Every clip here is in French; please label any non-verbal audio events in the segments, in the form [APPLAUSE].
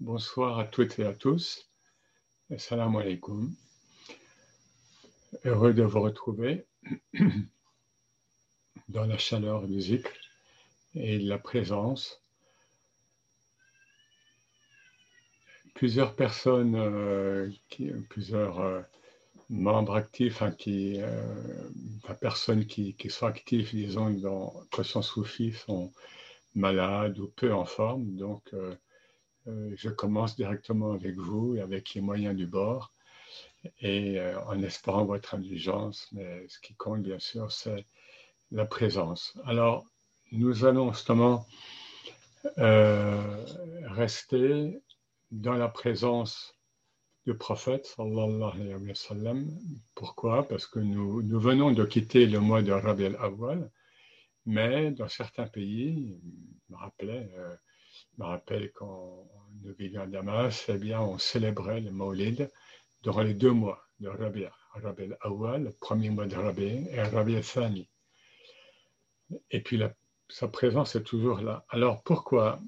Bonsoir à toutes et à tous. Assalamu alaikum. Heureux de vous retrouver [CLEARS THROAT] dans la chaleur du zikr et la présence. Plusieurs personnes, euh, plusieurs membres actifs, hein, qui, euh, personnes qui, sont actifs, disons, dans Conscience Soufi sont malades ou peu en forme. Donc, euh, euh, je commence directement avec vous et avec les moyens du bord et en espérant votre indulgence. Mais ce qui compte, bien sûr, c'est la présence. Alors, nous allons justement rester dans la présence du prophète sallallahu alayhi wa sallam. Pourquoi? Parce que nous, venons de quitter le mois de Rabi al-Awwal, mais dans certains pays, je me rappelais, euh, me rappelle quand nous vivions à Damas, eh bien, on célébrait le Maulid durant les deux mois de Rabi, al-Awwal, le premier mois de Rabi, et Rabi al-Thani. Et puis sa présence est toujours là. Alors pourquoi?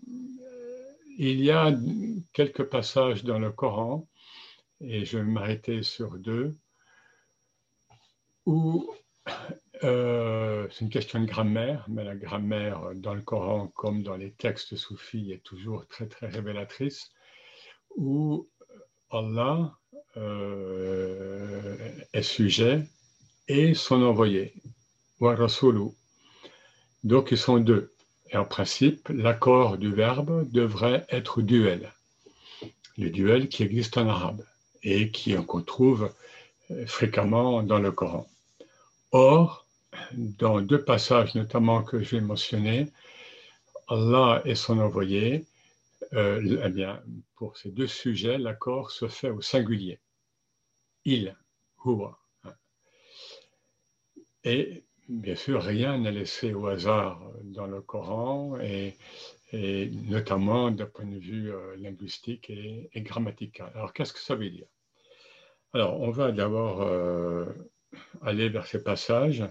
Il y a quelques passages dans le Coran et je vais m'arrêter sur deux, où euh, c'est une question de grammaire, mais la grammaire dans le Coran comme dans les textes soufis est toujours très très révélatrice, où Allah euh, est sujet et son envoyé, wa Donc ils sont deux. Et en principe, l'accord du verbe devrait être duel. Le duel qui existe en arabe et qu'on trouve euh, fréquemment dans le Coran. Or, dans deux passages notamment que je vais mentionner, Allah et son envoyé, euh, eh pour ces deux sujets, l'accord se fait au singulier. Il, huwa. Et bien sûr, rien n'est laissé au hasard dans le Coran, et, notamment d'un point de vue euh, linguistique et grammatical. Alors, qu'est-ce que ça veut dire? Alors, on va d'abord euh, aller vers ces passages.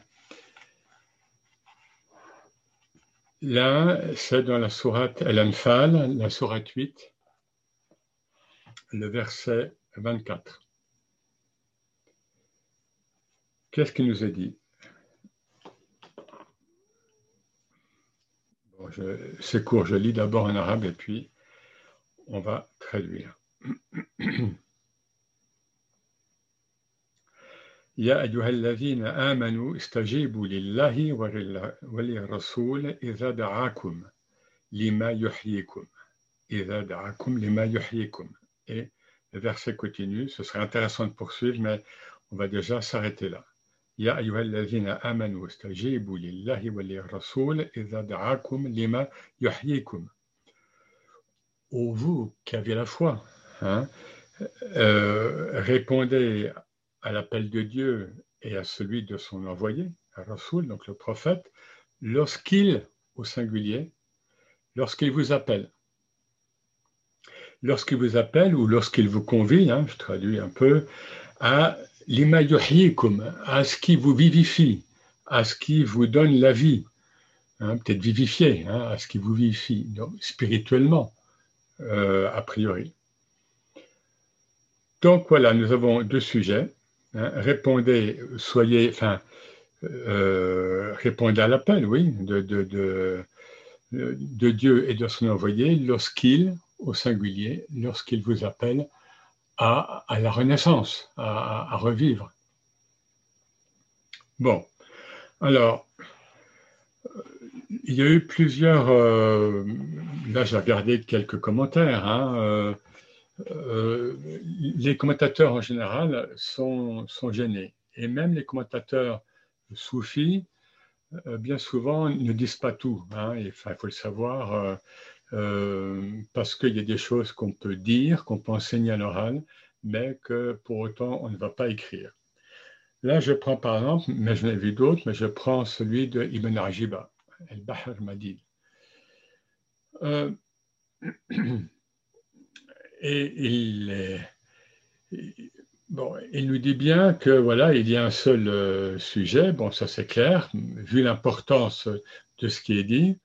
Là, c'est dans la sourate Al-Anfal, la sourate 8, le verset 24. Qu'est-ce qu'il nous est dit? C'est court, je lis d'abord en arabe et puis on va traduire. [CLEARS THROAT] يا أيها الذين آمنوا استجيبوا لله وللرسول إذا دعاكم لما يحييكم إذا دعاكم لما يحييكم Et le verset continue, ce serait intéressant de poursuivre, mais on va déjà s'arrêter là. يا أيها الذين آمنوا استجيبوا لله وللرسول إذا دعاكم لما يحييكم Ô vous qui avez la foi, hein, euh, répondez à l'appel de Dieu et à celui de son envoyé, à Rasoul, donc le prophète, lorsqu'il, au singulier, lorsqu'il vous appelle. Lorsqu'il vous appelle ou lorsqu'il vous convie, hein, je traduis un peu, à l'imayuhikum, à ce qui vous vivifie, à ce qui vous donne la vie, hein, peut-être vivifié, hein, à ce qui vous vivifie, spirituellement, euh, a priori. Donc voilà, nous avons deux sujets. Hein, répondez, soyez, enfin, euh, répondez à l'appel, oui, de, de, de, Dieu et de son envoyé lorsqu'il, au singulier, lorsqu'il vous appelle à, la renaissance, à, revivre. Bon, alors, il y a eu plusieurs, euh, là j'ai regardé quelques commentaires, hein, euh, euh, les commentateurs en général sont, sont, gênés. Et même les commentateurs soufis, euh, bien souvent, ne disent pas tout. Hein. il faut le savoir, euh, parce qu'il y a des choses qu'on peut dire, qu'on peut enseigner à l'oral, mais que pour autant, on ne va pas écrire. Là, je prends par exemple, mais je n'ai vu d'autres, mais je prends celui de Ibn Ajiba, El-Bahr Madid. [CLEARS THROAT] Et il, bon, il nous dit bien que voilà, il y a un seul euh, sujet. Bon, ça c'est clair. Vu l'importance de ce qui est dit,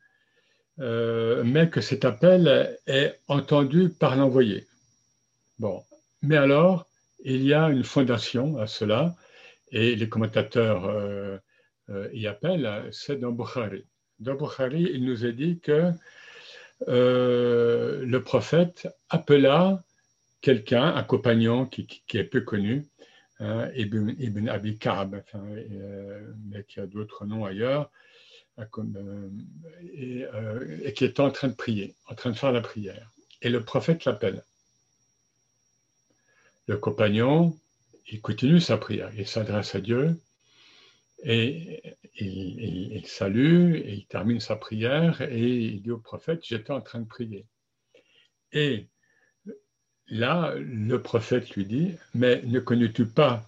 euh, mais que cet appel est entendu par l'envoyé. Bon, mais alors, il y a une fondation à cela, et les commentateurs euh, euh, y appellent, c'est dans Bukhari. Dans Bukhari, il nous est dit que le prophète appela quelqu'un, un compagnon qui, est peu connu, hein, Ibn, Abi Ka'b, mais qui a d'autres noms ailleurs, euh, et, qui est en train de prier, en train de faire la prière. Et le prophète l'appelle. Le compagnon, il continue sa prière, il s'adresse à Dieu et il, salue et il termine sa prière et il dit au prophète, j'étais en train de prier. Et là, le prophète lui dit, mais ne connais-tu pas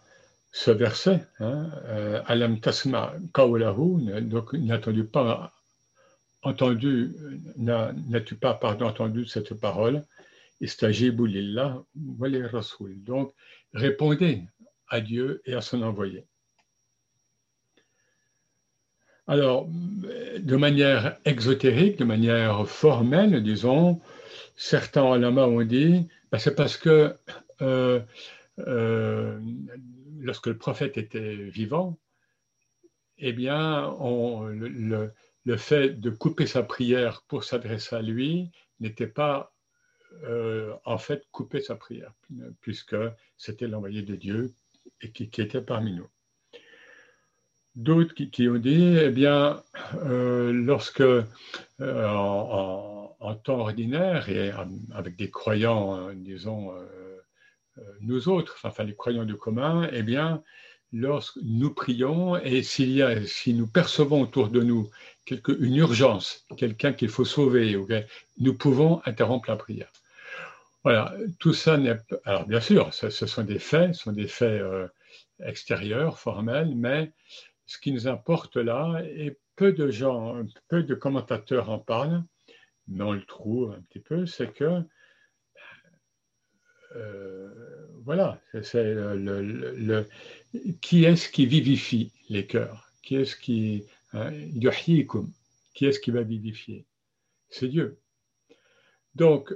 ce verset, hein, euh, Alam tasma kaulahu, donc n'as-tu pas entendu, cette parole? Lillah. Donc, répondez à Dieu et à son envoyé. Alors, de manière exotérique, de manière formelle, disons, certains ulama ont dit, ben, c'est parce que euh, euh, lorsque le prophète était vivant, eh bien, le, fait de couper sa prière pour s'adresser à lui n'était pas euh, en fait couper sa prière, puisque c'était l'envoyé de Dieu et qui, était parmi nous. D'autres qui, ont dit, eh bien, euh, lorsque euh, en, temps ordinaire et avec des croyants, disons, nous autres, enfin les croyants du commun, eh bien, lorsque nous prions et s'il y a, si nous percevons autour de nous quelque, une urgence, quelqu'un qu'il faut sauver, nous pouvons interrompre la prière. Voilà, tout ça n'est alors bien sûr, ce, sont des faits, ce sont des faits euh, extérieurs, formels, mais ce qui nous importe là, et peu de gens, peu de commentateurs en parlent, mais on le trouve un petit peu, c'est que euh, voilà, c'est le, qui est-ce qui vivifie les cœurs? Qui est-ce qui hein, Qui est-ce qui va vivifier? C'est Dieu. Donc,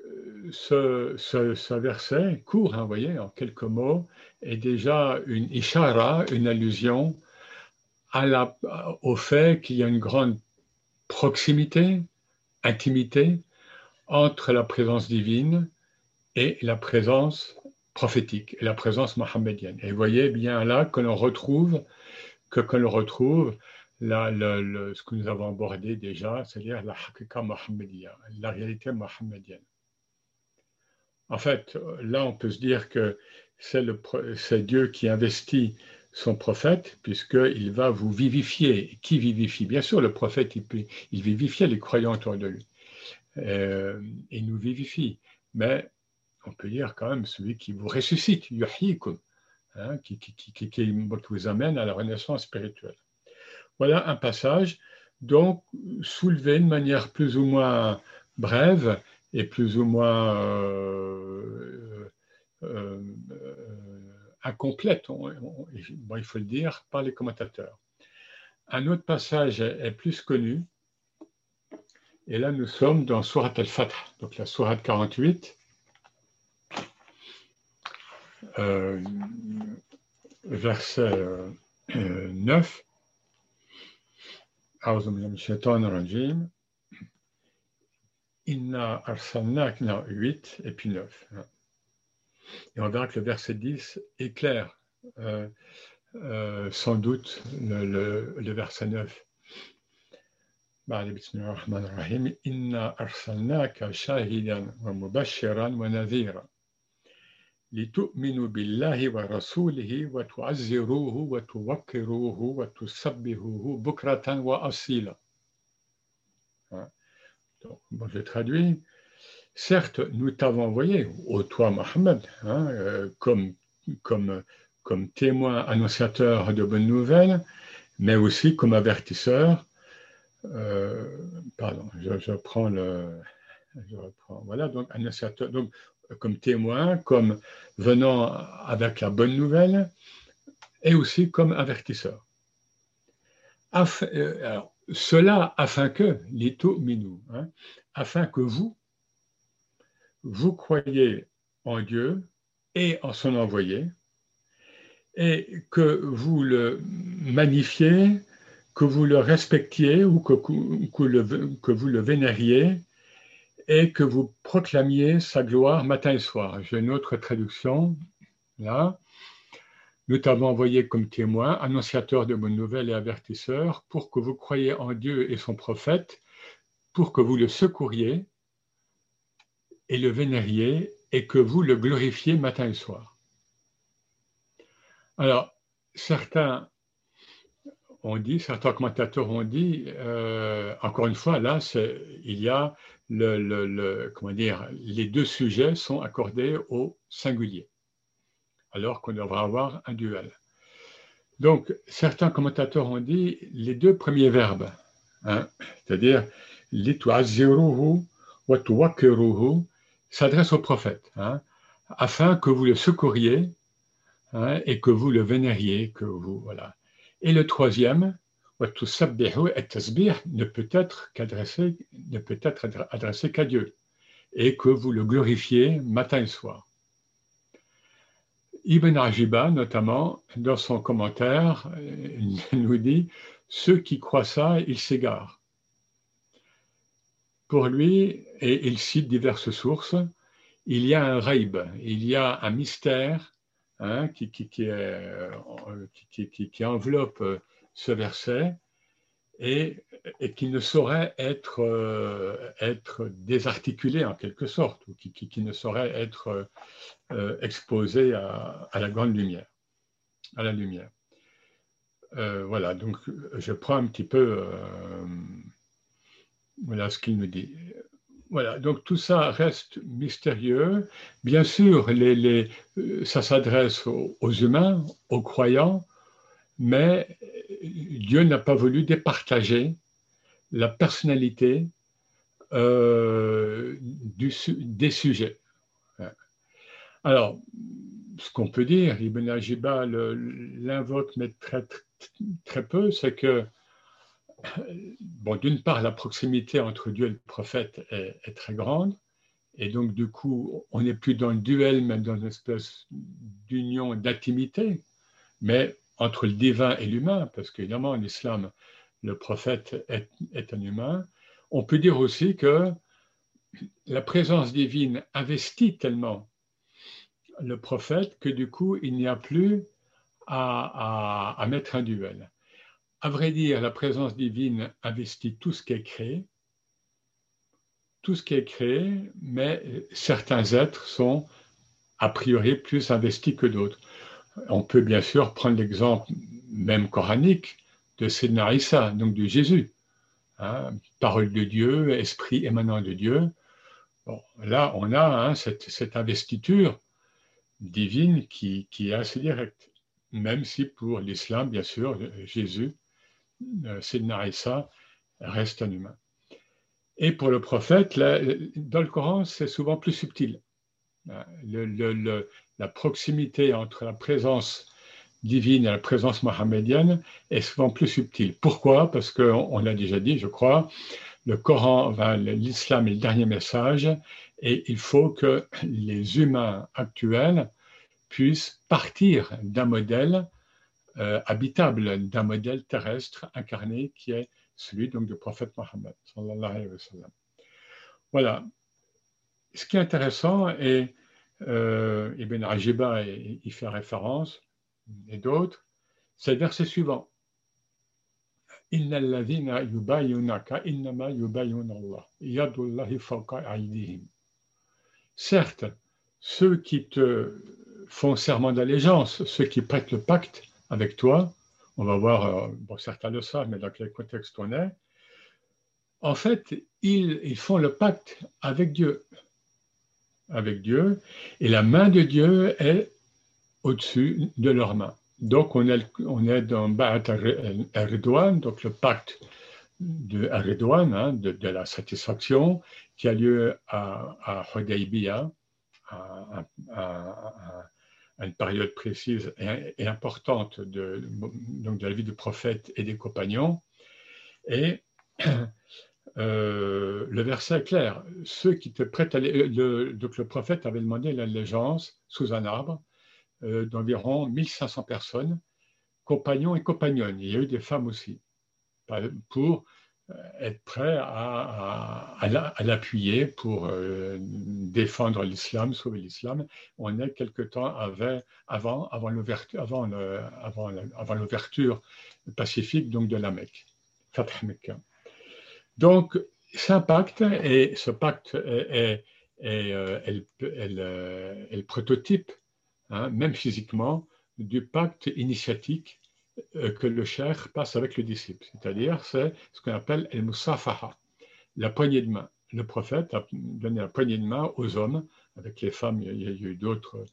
ce, ce, verset court, hein, vous voyez, en quelques mots, est déjà une ishara, une allusion à la, au fait qu'il y a une grande proximité, intimité entre la présence divine et la présence prophétique et la présence mohammedienne. Et vous voyez bien là que l'on retrouve, que, l'on retrouve la, ce que nous avons abordé déjà, c'est-à-dire la hakika mohammedia, la réalité mohammedienne. En fait, là, on peut se dire que c'est Dieu qui investit son prophète, puisqu'il va vous vivifier. Qui vivifie? Bien sûr, le prophète, il, il vivifiait les croyants autour de lui. Euh, il nous vivifie. Mais on peut dire quand même celui qui vous ressuscite, hein, qui, vous amène à la renaissance spirituelle. Voilà un passage, donc soulevé de manière plus ou moins brève et plus ou moins euh, euh, incomplète, il faut le dire, par les commentateurs. Un autre passage est plus connu, et là nous sommes dans Surat al-Fatih, donc la Surat 48, euh, euh, verset euh, euh, 9, Inna arsalnakna 8 et puis 9. Et on verra que le verset 10 éclaire euh, euh, sans doute le, le, le verset 9. Bah, Inna arsalnaka shahidan wa mubashiran wa nadhira. لتؤمنوا بالله ورسوله وتعزروه وتوقروه وتسبحوه بكرة وأصيلا. Donc, bon, je traduis. Certes, nous t'avons envoyé, au toi Mohammed, hein, euh, comme, comme, comme témoin annonciateur de bonnes nouvelles, mais aussi comme avertisseur. Euh, pardon, je, je, prends le. Je reprends. Voilà, donc annonciateur. Donc, comme témoin, comme venant avec la bonne nouvelle, et aussi comme avertisseur. Euh, cela afin que, lito minou, hein, afin que vous, vous croyez en Dieu et en son envoyé, et que vous le magnifiez, que vous le respectiez ou que, que, vous le vénériez, et que vous proclamiez sa gloire matin et soir. J'ai une autre traduction là. Nous t'avons envoyé comme témoin, annonciateur de bonnes nouvelles et avertisseur, pour que vous croyiez en Dieu et son prophète, pour que vous le secouriez et le vénériez et que vous le glorifiez matin et soir. Alors, certains ont dit, certains commentateurs ont dit, euh, encore une fois, là, il y a les deux sujets sont accordés au singulier, alors qu'on devrait avoir un duel. Donc, certains commentateurs ont dit les deux premiers verbes, hein, c'est-à-dire l'ituaziruhu wa s'adresse au prophète, hein, afin que vous le secouriez hein, et que vous le vénériez, que vous voilà. Et le troisième, ne peut être qu'adressé, ne peut être adressé qu'à Dieu, et que vous le glorifiez matin et soir. Ibn Ajiba, notamment, dans son commentaire, nous dit Ceux qui croient ça, ils s'égarent. Pour lui, et il cite diverses sources, il y a un raib, il y a un mystère hein, qui, qui, enveloppe ce verset et, qui ne saurait être, euh, être désarticulé en quelque sorte, ou qui, ne saurait être euh, exposé à, la grande lumière, à la lumière. Euh, voilà, donc je prends un petit peu voilà ce qu'il nous dit. Voilà, donc tout ça reste mystérieux. Bien sûr, euh, ça s'adresse aux, humains, aux croyants, mais Dieu n'a pas voulu départager la personnalité euh, des sujets. Alors, ce qu'on peut dire, Ibn Ajiba l'invoque, mais très peu, c'est que bon, d'une part, la proximité entre Dieu et le prophète est, très grande. Et donc, du coup, on n'est plus dans le duel, mais dans une espèce d'union, d'intimité, mais entre le divin et l'humain, parce qu'évidemment, en islam, le prophète est, un humain. On peut dire aussi que la présence divine investit tellement le prophète que du coup, il n'y a plus à mettre un duel. À vrai dire, la présence divine investit tout ce qui est créé, tout ce qui est créé, mais certains êtres sont a priori plus investis que d'autres. On peut bien sûr prendre l'exemple même coranique de Sedna Issa, donc de Jésus. Hein, parole de Dieu, esprit émanant de Dieu. là, on a hein, cette, investiture divine qui, est assez directe, même si pour l'islam, bien sûr, Jésus euh, Sidna Issa reste un humain. Et pour le prophète, dans le Coran, c'est souvent plus subtil. Euh, la proximité entre la présence divine et la présence mohammedienne est souvent plus subtile. Pourquoi? Parce qu'on l'a déjà dit, je crois, le Coran, l'islam est le dernier message et il faut que les humains actuels puissent partir d'un modèle euh, habitable d'un modèle terrestre incarné qui est celui donc du prophète Mohammed. Voilà. Ce qui est intéressant, et euh, Ibn Ajiba y fait référence, et d'autres, c'est le verset suivant. Certes, ceux qui te font serment d'allégeance, ceux qui prêtent le pacte, avec toi. On va voir, euh, bon, certains le savent, mais dans quel contexte on est. En fait, ils, font le pacte avec Dieu. Avec Dieu. Et la main de Dieu est au-dessus de leur main. Donc, on est, on est dans Ba'at al donc le pacte de Ridwan, hein, de, la satisfaction, qui a lieu à, à à, à une période précise et, importante de, donc de la vie du prophète et des compagnons. Et [CLEARS THROAT] euh, le verset est clair. Ceux qui te prêtent à le, donc le prophète avait demandé l'allégeance sous un arbre euh, d'environ 1500 personnes, compagnons et compagnonnes. Il y a eu des femmes aussi, pour euh, être prêts à, l'appuyer pour défendre l'islam, sauver l'islam. On est quelque temps avant, l'ouverture pacifique donc de la Mecque. Donc, c'est un pacte, et ce pacte est, euh, euh, le prototype, hein, même physiquement, du pacte initiatique euh, que le cher passe avec le disciple. C'est-à-dire, c'est ce qu'on appelle el musafaha, la poignée de main. Le prophète a donné la poignée de main aux hommes. Avec les femmes, il y a, eu d'autres,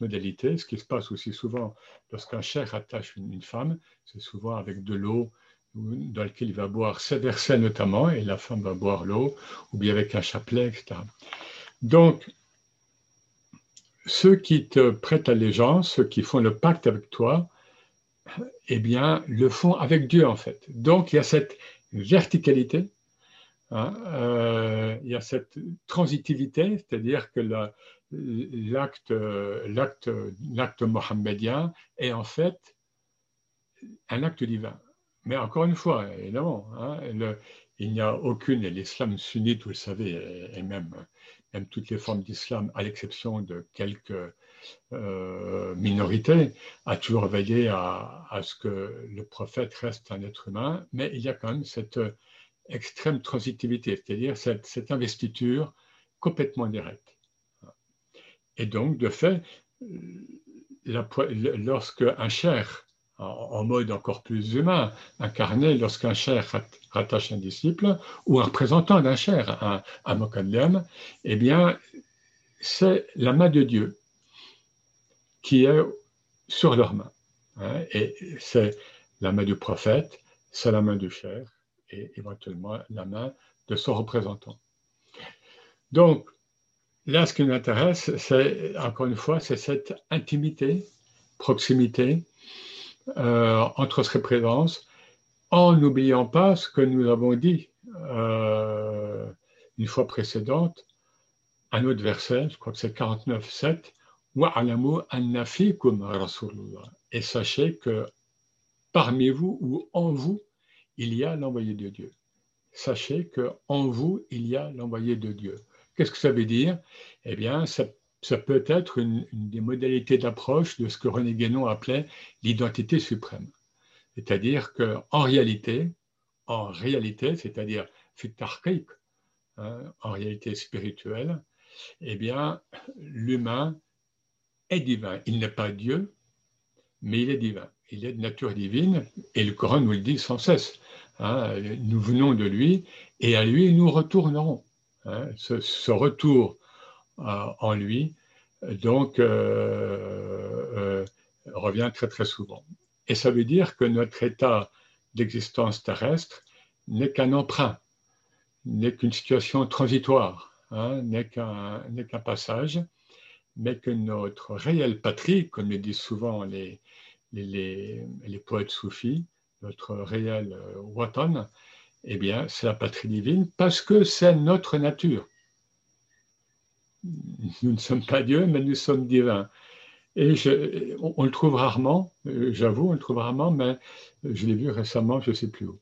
modalités. Ce qui se passe aussi souvent lorsqu'un cher attache une femme, c'est souvent avec de l'eau, dans lequel il va boire ses versets notamment, et la femme va boire l'eau, ou bien avec un chapelet, etc. Donc, ceux qui te prêtent allégeance, ceux qui font le pacte avec toi, eh bien, le font avec Dieu, en fait. Donc, il y a cette verticalité, hein, euh, il y a cette transitivité, c'est-à-dire que l'acte, l'acte, l'acte mohammedien est en fait un acte divin. Mais encore une fois, évidemment, hein, il n'y a aucune, l'islam sunnite, vous le savez, et, même toutes les formes d'islam, à l'exception de quelques euh, minorités, a toujours veillé à, ce que le prophète reste un être humain, mais il y a quand même cette extrême transitivité, c'est-à-dire cette, investiture complètement directe. Et donc, de fait, lorsque un cher en, mode encore plus humain, incarné lorsqu'un cher rattache un disciple ou un représentant d'un cher, un, un eh bien, c'est la main de Dieu qui est sur leurs mains. Hein, et c'est la main du prophète, c'est la main du cher et éventuellement la main de son représentant. Donc, là, ce qui nous intéresse, c'est, encore une fois, c'est cette intimité, proximité, euh, entre ces présences, en n'oubliant pas ce que nous avons dit euh, une fois précédente, un autre verset, je crois que c'est 49, 7, et sachez que parmi vous ou en vous, il y a l'envoyé de Dieu. Sachez que en vous, il y a l'envoyé de Dieu. Qu'est-ce que ça veut dire? Eh bien, ça ça peut être une, des modalités d'approche de ce que René Guénon appelait l'identité suprême. C'est-à-dire qu'en réalité, en réalité, c'est-à-dire hein, en réalité spirituelle, eh bien, l'humain est divin. Il n'est pas Dieu, mais il est divin. Il est de nature divine, et le Coran nous le dit sans cesse. Hein. nous venons de lui, et à lui nous retournerons. Hein. ce, retour en lui, donc euh, euh, revient très très souvent. Et ça veut dire que notre état d'existence terrestre n'est qu'un emprunt, n'est qu'une situation transitoire, hein, n'est qu'un passage, mais que notre réelle patrie, comme le disent souvent les, poètes soufis, notre réel euh, watan, eh bien, c'est la patrie divine parce que c'est notre nature nous ne sommes pas Dieu, mais nous sommes divins. Et on, le trouve rarement, euh, j'avoue, on le trouve rarement, mais je l'ai vu récemment, je ne sais plus où.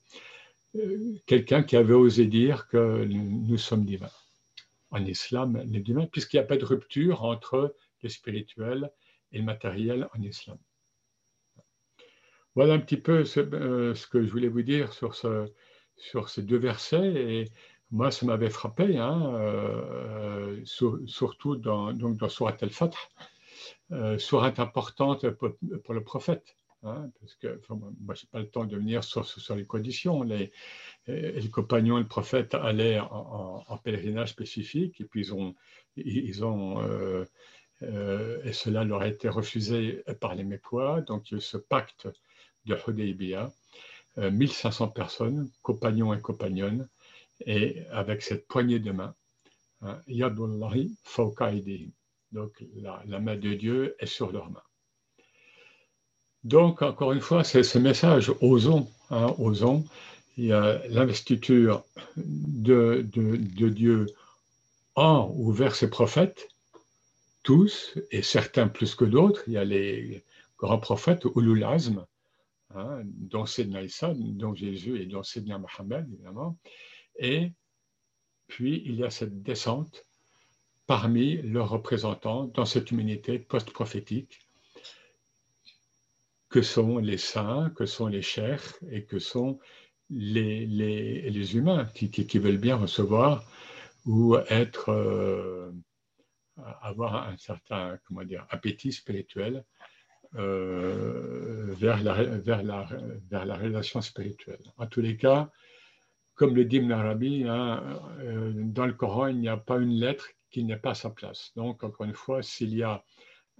Euh, quelqu'un qui avait osé dire que nous sommes divins. En islam, puisqu'il n'y a pas de rupture entre le spirituel et le matériel en islam. Voilà un petit peu ce, euh, que je voulais vous dire sur, ce, sur ces deux versets. Et moi, ça m'avait frappé, hein, euh, surtout dans, donc dans Surat al-Fath, euh, importante pour, le prophète. Hein, parce que moi, je n'ai pas le temps de venir sur, les conditions. Les, les compagnons et le prophète allaient en, pèlerinage spécifique et puis ils ont, ont euh, et cela leur a été refusé par les Mécois. Donc, il y a eu ce pacte de Hudaybiyah, 1500 personnes, compagnons et compagnonnes, et avec cette poignée de main, hein, Yadullahi Donc la, main de Dieu est sur leurs mains. Donc, encore une fois, c'est ce message, osons, hein, osons. il y a l'investiture de, Dieu en ou vers ses prophètes, tous, et certains plus que d'autres. Il y a les grands prophètes, Ulul Azm, hein, dont Sedna Issa, dont Jésus et dont Sedna Mohammed, évidemment. Et puis, il y a cette descente parmi leurs représentants dans cette humanité post-prophétique que sont les saints, que sont les chers et que sont les, les, humains qui, qui, veulent bien recevoir ou être, euh, avoir un certain comment dire, appétit spirituel euh, vers, la, vers, la, vers la relation spirituelle. En tous les cas, comme le dit Ibn Arabi, hein, euh, dans le Coran, il n'y a pas une lettre qui n'ait pas sa place. Donc, encore une fois, s'il y a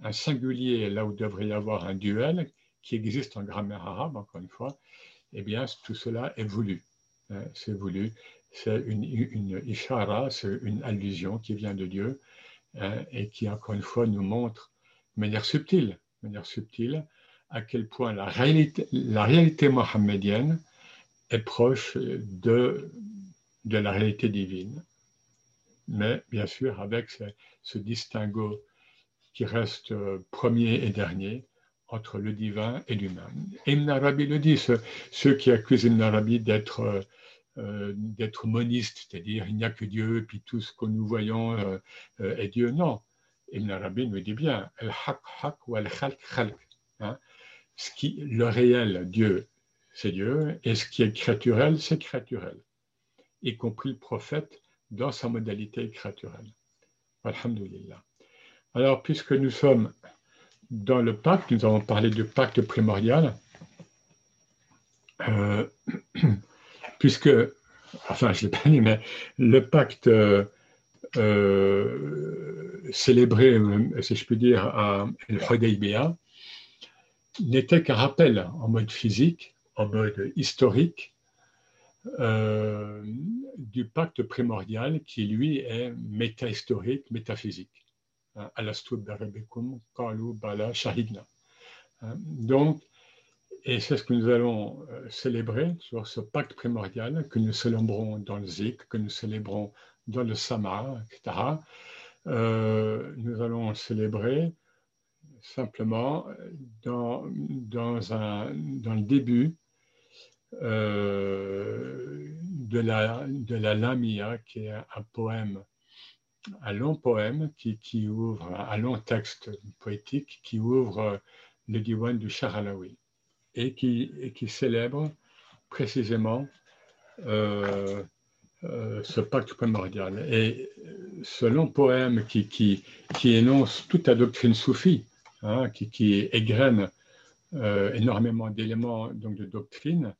un singulier là où devrait y avoir un duel qui existe en grammaire arabe, encore une fois, eh bien, tout cela est voulu. Hein, c'est voulu. C'est une, une ishara, c'est une allusion qui vient de Dieu hein, et qui, encore une fois, nous montre de manière subtile, manière subtile à quel point la réalité, la mohammedienne est proche de, la réalité divine. Mais bien sûr, avec ce, ce distinguo qui reste euh, premier et dernier, entre le divin et l'humain. Ibn Arabi le dit, ceux, qui accusent Ibn Arabi d'être euh, euh, d'être moniste, c'est-à-dire il n'y a que Dieu, et puis tout ce que nous voyons euh, est Dieu. Non, Ibn Arabi nous dit bien, hein. ce qui, le réel Dieu, c'est Dieu, et ce qui est créaturel, c'est créaturel, y compris le prophète dans sa modalité créaturelle. Alhamdulillah. Alors, puisque nous sommes dans le pacte, nous avons parlé du pacte primordial, euh, [CLEARS THROAT] puisque, enfin, je l'ai pas dit, mais le pacte euh, célébré, si je puis dire, à El n'était qu'un rappel en mode physique, en mode historique, euh, du pacte primordial qui, lui, est métahistorique, métaphysique. Bala Shahidna. Hein, donc, et c'est ce que nous allons euh, célébrer sur ce pacte primordial que nous célébrons dans le Zik, que nous célébrons dans le Sama, etc. Euh, nous allons célébrer simplement dans, dans, un, dans le début euh, de, la, de la Lamia, qui est un poème un long poème qui, ouvre, un long texte poétique qui ouvre le diwan du Charalawi et qui, et qui célèbre précisément euh, euh, ce pacte primordial. Et ce long poème qui, énonce toute la doctrine soufie, hein, qui, égrène euh, énormément d'éléments de doctrine,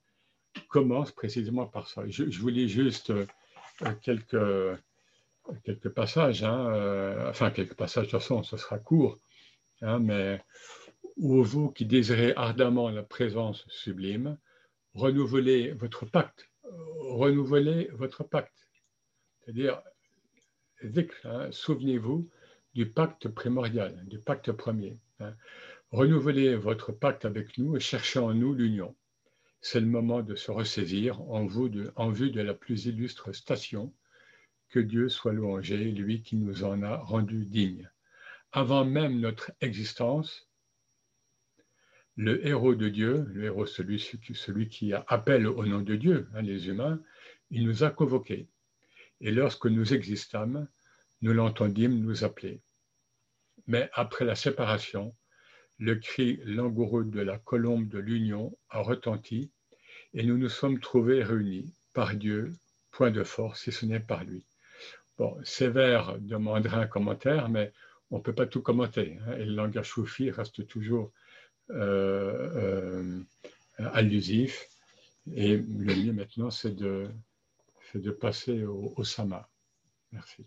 commence précisément par ça. Je, je vous lis juste quelques quelques passages, hein, euh, enfin quelques passages, de toute façon, ce sera court, hein, mais où vous qui désirez ardemment la présence sublime, renouvelez votre pacte, renouvelez votre pacte. C'est-à-dire, hein, souvenez-vous du pacte primordial, du pacte premier. Renouvelez votre pacte avec nous et cherchez en nous l'union. C'est le moment de se ressaisir en vue de la plus illustre station que Dieu soit louangé, lui qui nous en a rendus dignes. Avant même notre existence, le héros de Dieu, le héros, celui, qui appelle au nom de Dieu, hein, les humains, il nous a convoqués. Et lorsque nous existâmes, nous l'entendîmes nous appeler. Mais après la séparation, le cri langoureux de la colombe de l'union a retenti et nous nous sommes trouvés réunis par Dieu, point de force, si ce n'est par lui. Bon, Sévère demanderait un commentaire, mais on ne peut pas tout commenter. Hein, et le langage soufi reste toujours euh, euh, allusif. Et le mieux maintenant, c'est de, de passer au Sama. Merci.